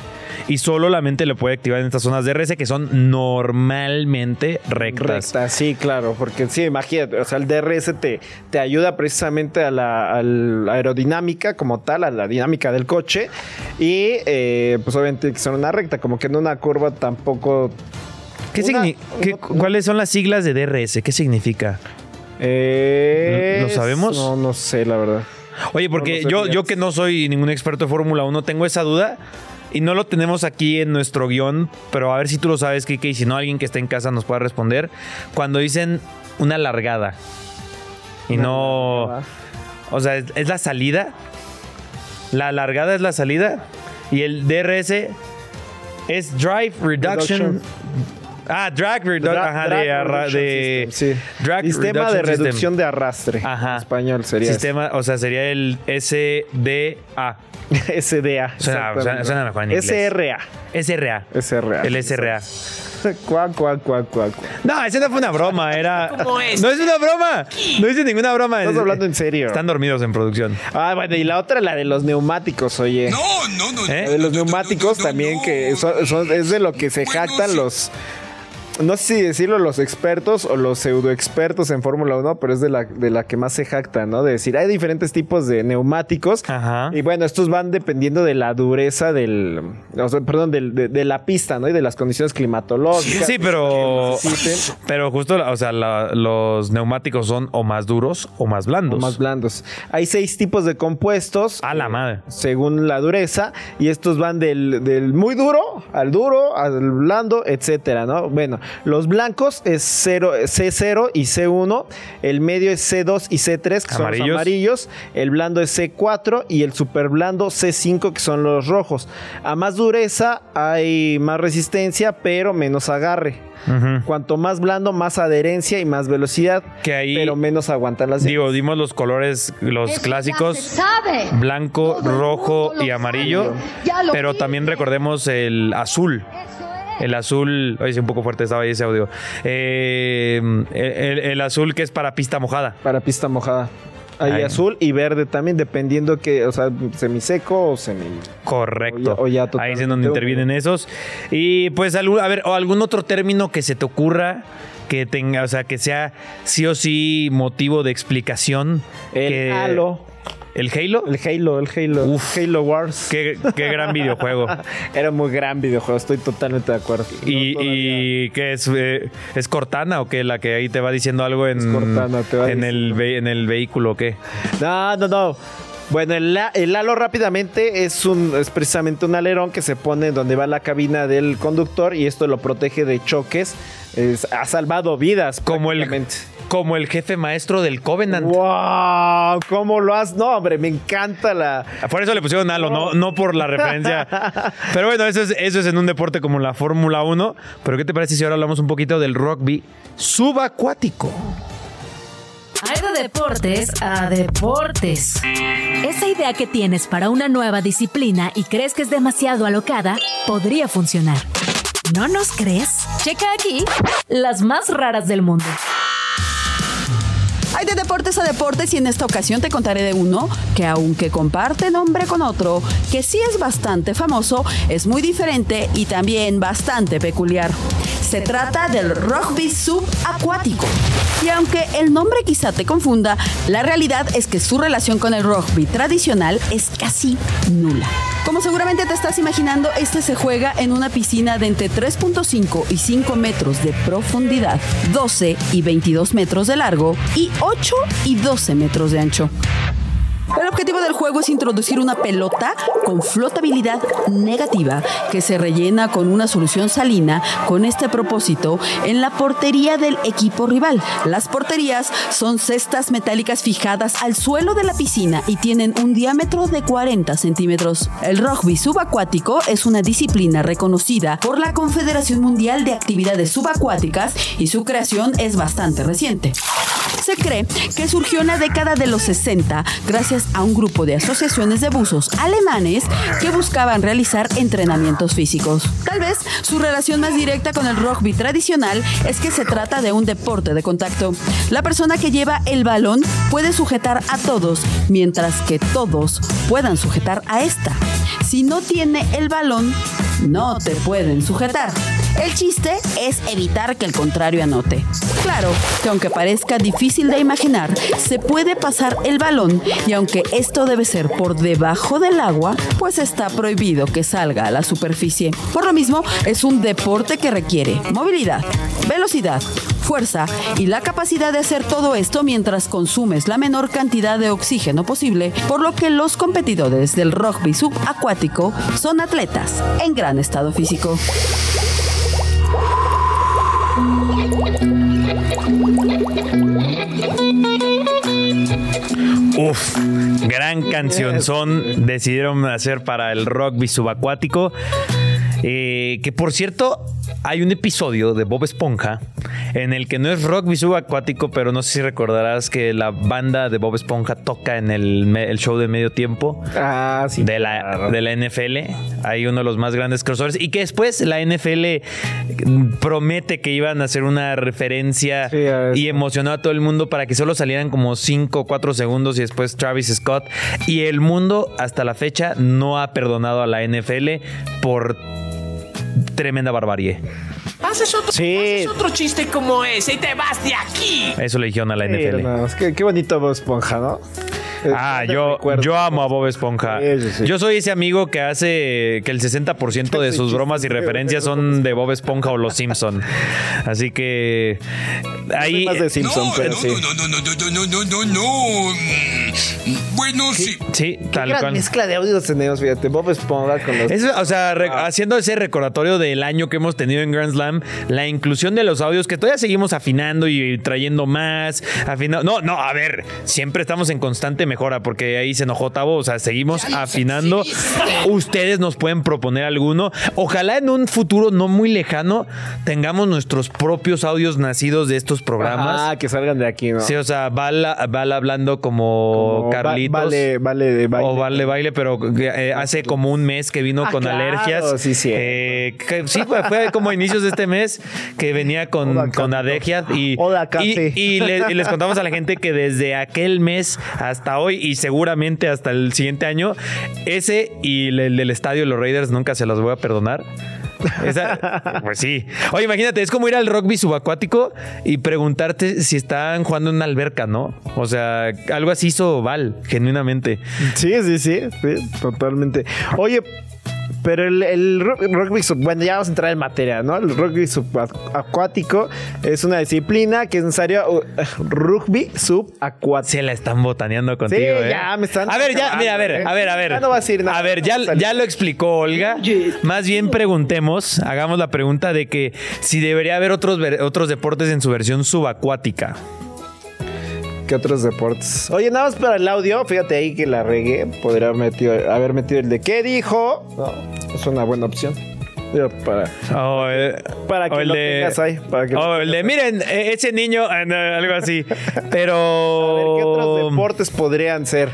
H: Y solamente lo puede activar en estas zonas DRS que son normalmente rectas.
I: Recta, sí, claro, porque sí, imagínate, o sea, el DRS te, te ayuda precisamente a la, a la aerodinámica como tal, a la dinámica del coche, y eh, pues obviamente tiene que ser una recta, como que en una curva tampoco...
H: ¿Qué
I: Una-
H: signi- qué-
I: una-
H: ¿Cuáles son las siglas de DRS? ¿Qué significa?
I: Eh,
H: ¿Lo sabemos?
I: No, no sé, la verdad.
H: Oye, porque
I: No,
H: yo, yo que no soy ningún experto de Fórmula 1, tengo esa duda y no lo tenemos aquí en nuestro guion, pero a ver si tú lo sabes, Kike, y si no, alguien que esté en casa nos pueda responder. Cuando dicen una largada y no...
I: largada.
H: O sea, ¿es, es la salida? ¿La largada es la salida? Y el DRS es Drive Reduction...
I: Reduction.
H: Ah, Drag Reduction.
I: Dra-
H: Ajá,
I: drag
H: de,
I: reduction
H: de-
I: system, sí.
H: Drag
I: Sistema de
H: System.
I: reducción de arrastre.
H: Ajá.
I: En español sería
H: Sistema, o sea, sería el SDA.
I: SDA.
H: Suena, suena- suena mejor en inglés.
I: SRA.
H: SRA.
I: SRA.
H: El SRA.
I: Cuac, cuac, cuac, cuac.
H: No, ese no fue una broma, era.
E: ¿Cómo es?
H: No es una broma. No hice ninguna broma.
I: Estás hablando en serio.
H: Están dormidos en producción.
I: Ah, bueno, y la otra, la de los neumáticos, oye.
J: No, no, no.
H: ¿Eh?
I: La de los
J: no,
I: neumáticos
J: no, no,
I: también,
J: no.
I: que son- son- es de lo que se
J: Bueno,
I: jactan
J: sí.
I: los. No sé si decirlo los expertos o los pseudo expertos en Fórmula 1, pero es de la, de la que más se jactan, ¿no? De decir, hay diferentes tipos de neumáticos.
H: Ajá.
I: Y bueno, estos van dependiendo de la dureza del. o sea, perdón, del- de, de la pista, ¿no? Y de las condiciones climatológicas.
H: Sí, pero. Pero justo, o sea, la- los neumáticos son o más duros o más blandos.
I: O más blandos. Hay seis tipos de compuestos.
H: A la
I: eh,
H: madre.
I: Según la dureza. Y estos van del, del muy duro al duro, al blando, etcétera, ¿no? Bueno, los blancos es cero, C0 y C1. El medio es C2 y C3, que son
H: Amarillos.
I: los amarillos. El blando es C4 y el super blando C5, que son los rojos. A más dureza hay más resistencia, pero menos agarre. Cuanto más blando, más adherencia y más velocidad.
H: Que ahí-
I: Pero menos aguantan las
H: Digo, dimos los colores, los clásicos. Blanco, rojo y amarillo. Pero también recordemos el azul. El azul, oye, sí, un poco fuerte estaba ahí ese audio. Eh, el, el azul que es para pista mojada.
I: Para pista mojada. Hay
H: Ay.
I: azul y verde también, dependiendo que, o sea, semiseco o semi.
H: Correcto.
I: O ya- o ya
H: Ahí es en donde intervienen esos. Y pues, algún- a ver, o algún otro término que se te ocurra que tenga, o sea, que sea sí o sí motivo de explicación.
I: El
H: que-
I: Halo.
H: ¿El Halo?
I: El Halo, el Halo.
H: Uf.
I: Halo Wars.
H: Qué, qué gran videojuego.
I: Era muy gran videojuego, estoy totalmente de acuerdo.
H: Y,
I: No,
H: y que es, eh, es Cortana o qué, la que ahí te va diciendo algo en,
I: Es Cortana, te va
H: en, el,
I: diciendo.
H: en el vehículo o qué.
I: No, no, no. Bueno, el, el halo rápidamente es, un, es precisamente un alerón que se pone donde va la cabina del conductor y esto lo protege de choques. Es- ha salvado vidas.
H: Como el. Como el jefe maestro del Covenant.
I: ¡Wow! ¿Cómo lo has? No, hombre, me encanta la.
H: Por eso le pusieron Halo, no, no por la referencia. Pero bueno, eso es, eso es en un deporte como la Fórmula 1. Pero ¿qué te parece si ahora hablamos un poquito del rugby subacuático?
A: Hay de deportes a deportes. Esa idea que tienes para una nueva disciplina y crees que es demasiado alocada, podría funcionar. ¿No nos crees? Checa aquí las más raras del mundo.
F: De deportes a deportes y en esta ocasión te contaré de uno que aunque comparte nombre con otro, que sí es bastante famoso, es muy diferente y también bastante peculiar. Se trata del rugby subacuático. Y aunque el nombre quizá te confunda, la realidad es que su relación con el rugby tradicional es casi nula. Como seguramente te estás imaginando, este se juega en una piscina de entre 3.5 y 5 metros de profundidad, 12 y 22 metros de largo y 8 y 12 metros de ancho. El objetivo del juego es introducir una pelota con flotabilidad negativa que se rellena con una solución salina con este propósito en la portería del equipo rival. Las porterías son cestas metálicas fijadas al suelo de la piscina y tienen un diámetro de 40 centímetros. El rugby subacuático es una disciplina reconocida por la Confederación Mundial de Actividades Subacuáticas y su creación es bastante reciente. Se cree que surgió en la década de los 60 gracias a un grupo de asociaciones de buzos alemanes que buscaban realizar entrenamientos físicos. Tal vez su relación más directa con el rugby tradicional es que se trata de un deporte de contacto. La persona que lleva el balón puede sujetar a todos, mientras que todos puedan sujetar a esta. Si no tiene el balón, no te pueden sujetar. El chiste es evitar que el contrario anote. Claro que aunque parezca difícil de imaginar, se puede pasar el balón y aunque esto debe ser por debajo del agua, pues está prohibido que salga a la superficie. Por lo mismo, es un deporte que requiere movilidad, velocidad, fuerza y la capacidad de hacer todo esto mientras consumes la menor cantidad de oxígeno posible, por lo que los competidores del rugby subacuático son atletas en gran estado físico.
H: Uf, gran canción son decidieron hacer para el rugby subacuático. Eh, que por cierto, hay un episodio de Bob Esponja en el que no es rugby subacuático, pero no sé si recordarás que la banda de Bob Esponja toca en el, show de medio tiempo
I: Ah, sí.
H: de la, de la NFL. Hay uno de los más grandes crossovers. Y que después la NFL promete que iban a hacer una referencia
I: Sí,
H: y emocionó a todo el mundo para que solo salieran como 5 o 4 segundos y después Travis Scott. Y el mundo hasta la fecha no ha perdonado a la NFL por tremenda barbarie.
E: Haces otro, chiste como ese y te vas de aquí.
H: Eso le dijeron a la NFL.
I: Qué, bonito Bob Esponja, ¿no?
H: Ah, yo, yo amo a Bob Esponja. Yo soy ese amigo que hace que el 60% de sus bromas y referencias son de Bob Esponja o Los Simpson. Así que ahí...
J: No, no, no, no, no, no, no, no, no, no. Bueno, sí.
H: sí,
I: Qué
H: tal
I: gran
H: cual.
I: mezcla de audios tenemos, fíjate. Bob Esponja con los...
H: Es, o sea, re- haciendo ese recordatorio del año que hemos tenido en Grand Slam, la inclusión de los audios que todavía seguimos afinando y trayendo más, afinando. No, no, a ver, siempre estamos en constante mejora porque ahí se enojó Tavo, o sea, seguimos afinando. Ustedes nos pueden proponer alguno. Ojalá en un futuro no muy lejano tengamos nuestros propios audios nacidos de estos programas.
I: Ah, que salgan de aquí, ¿no?
H: Sí, o sea, Val, Val hablando como, Carlitos.
I: Vale, vale de baile.
H: O Vale Baile, pero eh, hace como un mes que vino
I: Ah,
H: con
I: claro,
H: alergias.
I: sí, sí.
H: Eh, que- sí, fue, fue como a inicios de este mes que venía con, con alergias. Y,
I: Hola,
H: y,
I: Cate.
H: y le- y les contamos a la gente que desde aquel mes hasta hoy y seguramente hasta el siguiente año, ese y el, el del estadio de los Raiders nunca se los voy a perdonar. Pues sí. Oye, imagínate, es como ir al rugby subacuático y preguntarte si están jugando en una alberca, ¿no? O sea, algo así hizo Val, genuinamente.
I: Sí, sí, sí, sí, totalmente. Oye, pero el, el ru- rugby sub, bueno, ya vamos a entrar en materia, ¿no? El rugby subacuático es una disciplina que es necesario uh, rugby subacuático.
H: Se la están botaneando contigo,
I: Sí,
H: ¿eh?
I: ya me están
H: A ver, ya, mira, a ver,
I: ¿eh?
H: a ver, a ver.
I: Ya no va a decir nada.
H: A ver, ya, ya lo explicó Olga. Más bien preguntemos, hagamos la pregunta de que si debería haber otros, otros deportes en su versión subacuática.
I: ¿Qué otros deportes? Oye, nada más para el audio, fíjate ahí que la regué. Podría haber metido, haber metido el de qué dijo. No, es una buena opción. Para,
H: O, eh,
I: para que
H: o el
I: lo
H: de,
I: tengas ahí. Para que lo
H: o el de, miren, eh, ese niño, ah, algo así. Pero.
I: A ver, ¿qué otros deportes podrían ser?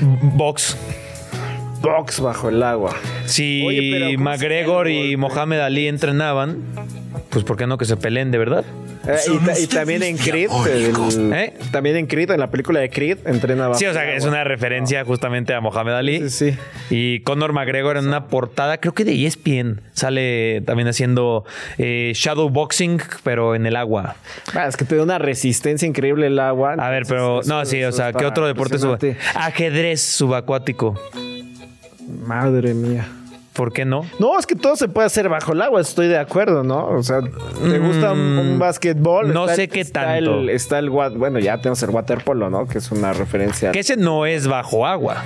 H: Box.
I: Box bajo el agua.
H: Si
I: Oye, pero ¿cómo
H: McGregor y? Mohamed Ali entrenaban, pues ¿por qué no que se peleen de verdad?
I: Eh, y, también en Creed, el-
H: ¿Eh?
I: también en Creed, en la película de Creed, entrena bajo
H: Sí, o sea, es una referencia justamente a Mohamed Ali.
I: Sí, sí.
H: Y Conor McGregor en una portada, creo que de ESPN, sale también haciendo eh, shadow boxing, pero en el agua.
I: Ah, es que te da una resistencia increíble el agua.
H: A ver, pero
I: eso-
H: no, sí, o sea, ¿qué otro deporte sub-
I: impresionante.
H: Ajedrez subacuático.
I: Madre mía.
H: ¿Por qué no?
I: No, es que todo se puede hacer bajo el agua, estoy de acuerdo, ¿no? O sea, ¿te gusta un, un básquetbol?
H: Mm, no
I: Está
H: sé
I: el-
H: qué
I: está
H: tanto.
I: El, está el, bueno, ya tenemos el waterpolo, ¿no? Que es una referencia.
H: Que ese no es bajo agua.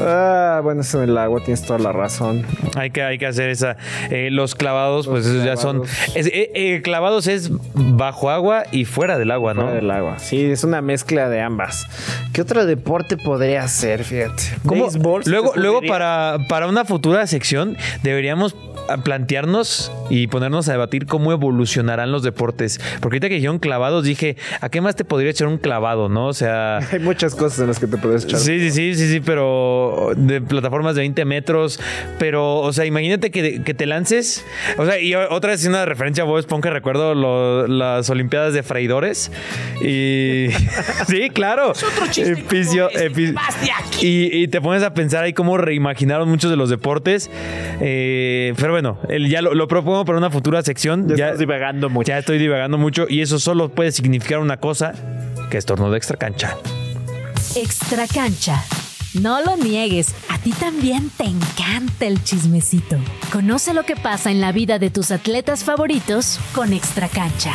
I: Ah, bueno, es en el agua, tienes toda la razón.
H: Hay que, hay que hacer esa. eh, los clavados, pues esos ya son.
I: clavados.
H: es- eh, eh, clavados es bajo agua y fuera del agua, ¿no?
I: Fuera del agua. Sí, es una mezcla de ambas. ¿Qué otro deporte podría ser? Fíjate.
H: ¿Cómo?
I: Béisbol, ¿se te
H: Luego, luego para, para una futura sección deberíamos a plantearnos y ponernos a debatir cómo evolucionarán los deportes. Porque ahorita que dijeron clavados, dije, ¿a qué más te podría echar un clavado, no? O sea...
I: Hay muchas cosas en las que te puedes echar.
H: Sí, sí, sí, sí, sí, pero de plataformas de 20 metros. Pero, o sea, imagínate que, que te lances. O sea, y otra vez una referencia a Bob Esponja, recuerdo lo- las Olimpiadas de Freidores. Y. sí, claro. Epicio- epi- y, y te pones a pensar ahí cómo reimaginaron muchos de los deportes. Eh, pero bueno, el- ya lo, lo propongo para una futura sección.
I: Ya
H: Ya,
I: estás divagando mucho.
H: ya estoy divagando mucho. Y eso solo puede significar una cosa: que es torno de extra cancha.
A: Extra cancha. No lo niegues, a ti también te encanta el chismecito. Conoce lo que pasa en la vida de tus atletas favoritos con Extra cancha.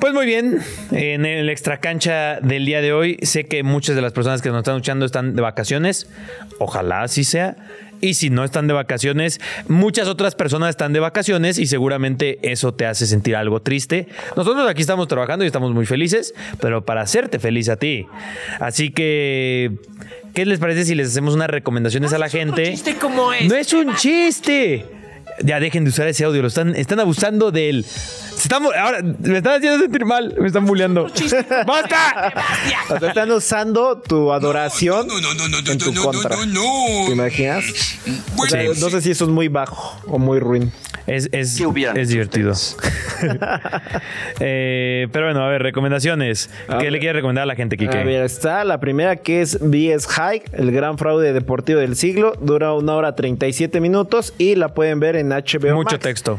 H: Pues muy bien, en el extra cancha del día de hoy sé que muchas de las personas que nos están escuchando están de vacaciones, ojalá así sea. Y si no están de vacaciones, muchas otras personas están de vacaciones y seguramente eso te hace sentir algo triste. Nosotros aquí estamos trabajando y estamos muy felices, pero para hacerte feliz a ti. Así que, ¿qué les parece si les hacemos unas recomendaciones a la gente?
E: como
H: No es un chiste. Ya dejen de usar ese audio, lo están, están abusando de él. Se están, ahora me están haciendo sentir mal, me están bulleando. ¡Basta!
I: O sea, están usando tu adoración
J: No, no, no, no, no,
I: en tu
J: no,
I: contra.
J: no, no.
I: ¿Te imaginas? O
J: Bueno,
I: sea, no sé si eso es muy bajo o muy ruin.
H: Es, es,
K: ¿Qué hubieran
H: es divertido. Eh, pero bueno, a ver, recomendaciones.
I: A
H: ¿Qué
I: ver.
H: le quieres recomendar a la gente, Kike?
I: A ver, está la primera que es BS Hike, el gran fraude deportivo del siglo. Dura una hora 37 minutos y la pueden ver en HBO
H: Mucho
I: Max.
H: texto.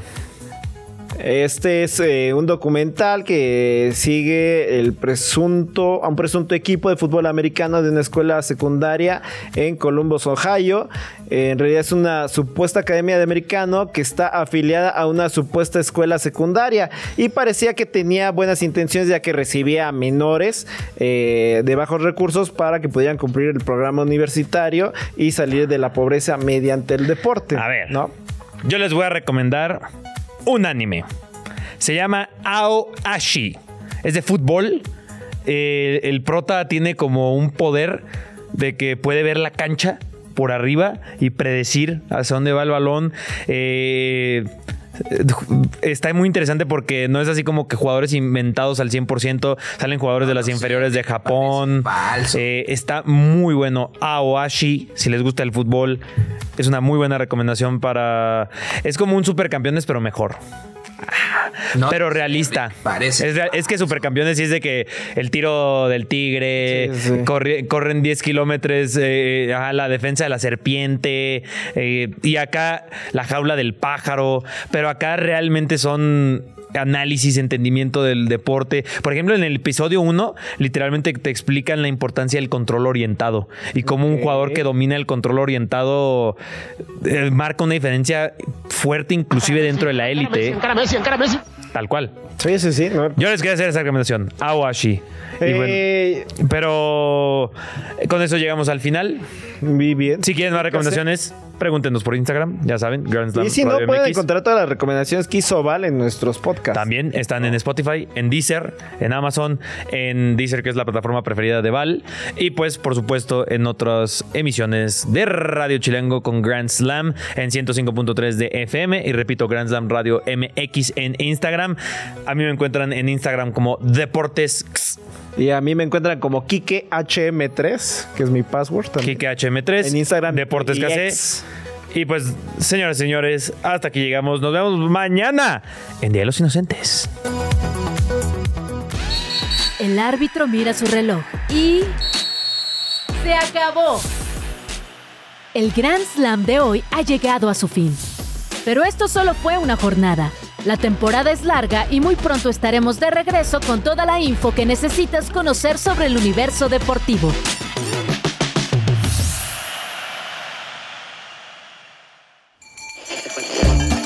I: Este es eh, un documental que sigue el presunto, a un presunto equipo de fútbol americano de una escuela secundaria en Columbus, Ohio. Eh, en realidad es una supuesta academia de americano que está afiliada a una supuesta escuela secundaria y parecía que tenía buenas intenciones ya que recibía a menores eh, de bajos recursos para que pudieran cumplir el programa universitario y salir de la pobreza mediante el deporte.
H: A ver.
I: ¿no?
H: Yo les voy a recomendar un anime. Se llama Ao Ashi. Es de fútbol. Eh, el prota tiene como un poder de que puede ver la cancha por arriba y predecir hacia dónde va el balón. Eh, Está muy interesante porque no es así como que jugadores inventados al 100%, salen jugadores de las inferiores de Japón.
J: falso.
H: Eh, está muy bueno. Aoashi, si les gusta el fútbol, es una muy buena recomendación para... Es como un supercampeones, pero mejor.
J: No,
H: pero realista.
J: parece.
H: Es, real- es que Supercampeones sí es de que el tiro del tigre,
I: Sí, sí.
H: corri- corren 10 kilómetros, eh, ajá, la defensa de la serpiente, eh, y acá la jaula del pájaro, pero acá realmente son análisis, entendimiento del deporte. Por ejemplo, en el episodio 1, literalmente te explican la importancia del control orientado y cómo un jugador que domina el control orientado eh, marca una diferencia fuerte inclusive dentro de la élite. Tal cual.
I: Sí, sí, sí. ¿no?
H: Yo les quería hacer esa recomendación. Awashi. Bueno,
I: Eh,
H: pero con eso llegamos al final.
I: muy bien.
H: Si quieren más recomendaciones, pregúntenos por Instagram. Ya saben, Grand Slam
I: Y si no,
H: Radio
I: pueden
H: MX.
I: encontrar todas las recomendaciones que hizo Val en nuestros podcasts.
H: También están en Spotify, en Deezer, en Amazon, en Deezer, que es la plataforma preferida de Val. Y pues, por supuesto, en otras emisiones de Radio Chilengo con Grand Slam en 105.3 de FM. Y repito, Grand Slam Radio MX en Instagram. A mí me encuentran en Instagram como Deportes
I: Y a mí me encuentran como Kike HM3, que es mi password. también.
H: Kike HM3.
I: En Instagram.
H: Deportes KC. Y pues, señoras y señores, hasta aquí llegamos. Nos vemos mañana en Día de los Inocentes.
A: El árbitro mira su reloj y... ¡Se acabó! El Grand Slam de hoy ha llegado a su fin. Pero esto solo fue una jornada. La temporada es larga y muy pronto estaremos de regreso con toda la info que necesitas conocer sobre el universo deportivo.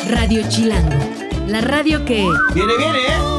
A: Radio Chilango, la radio que...
E: Viene, viene, ¿eh?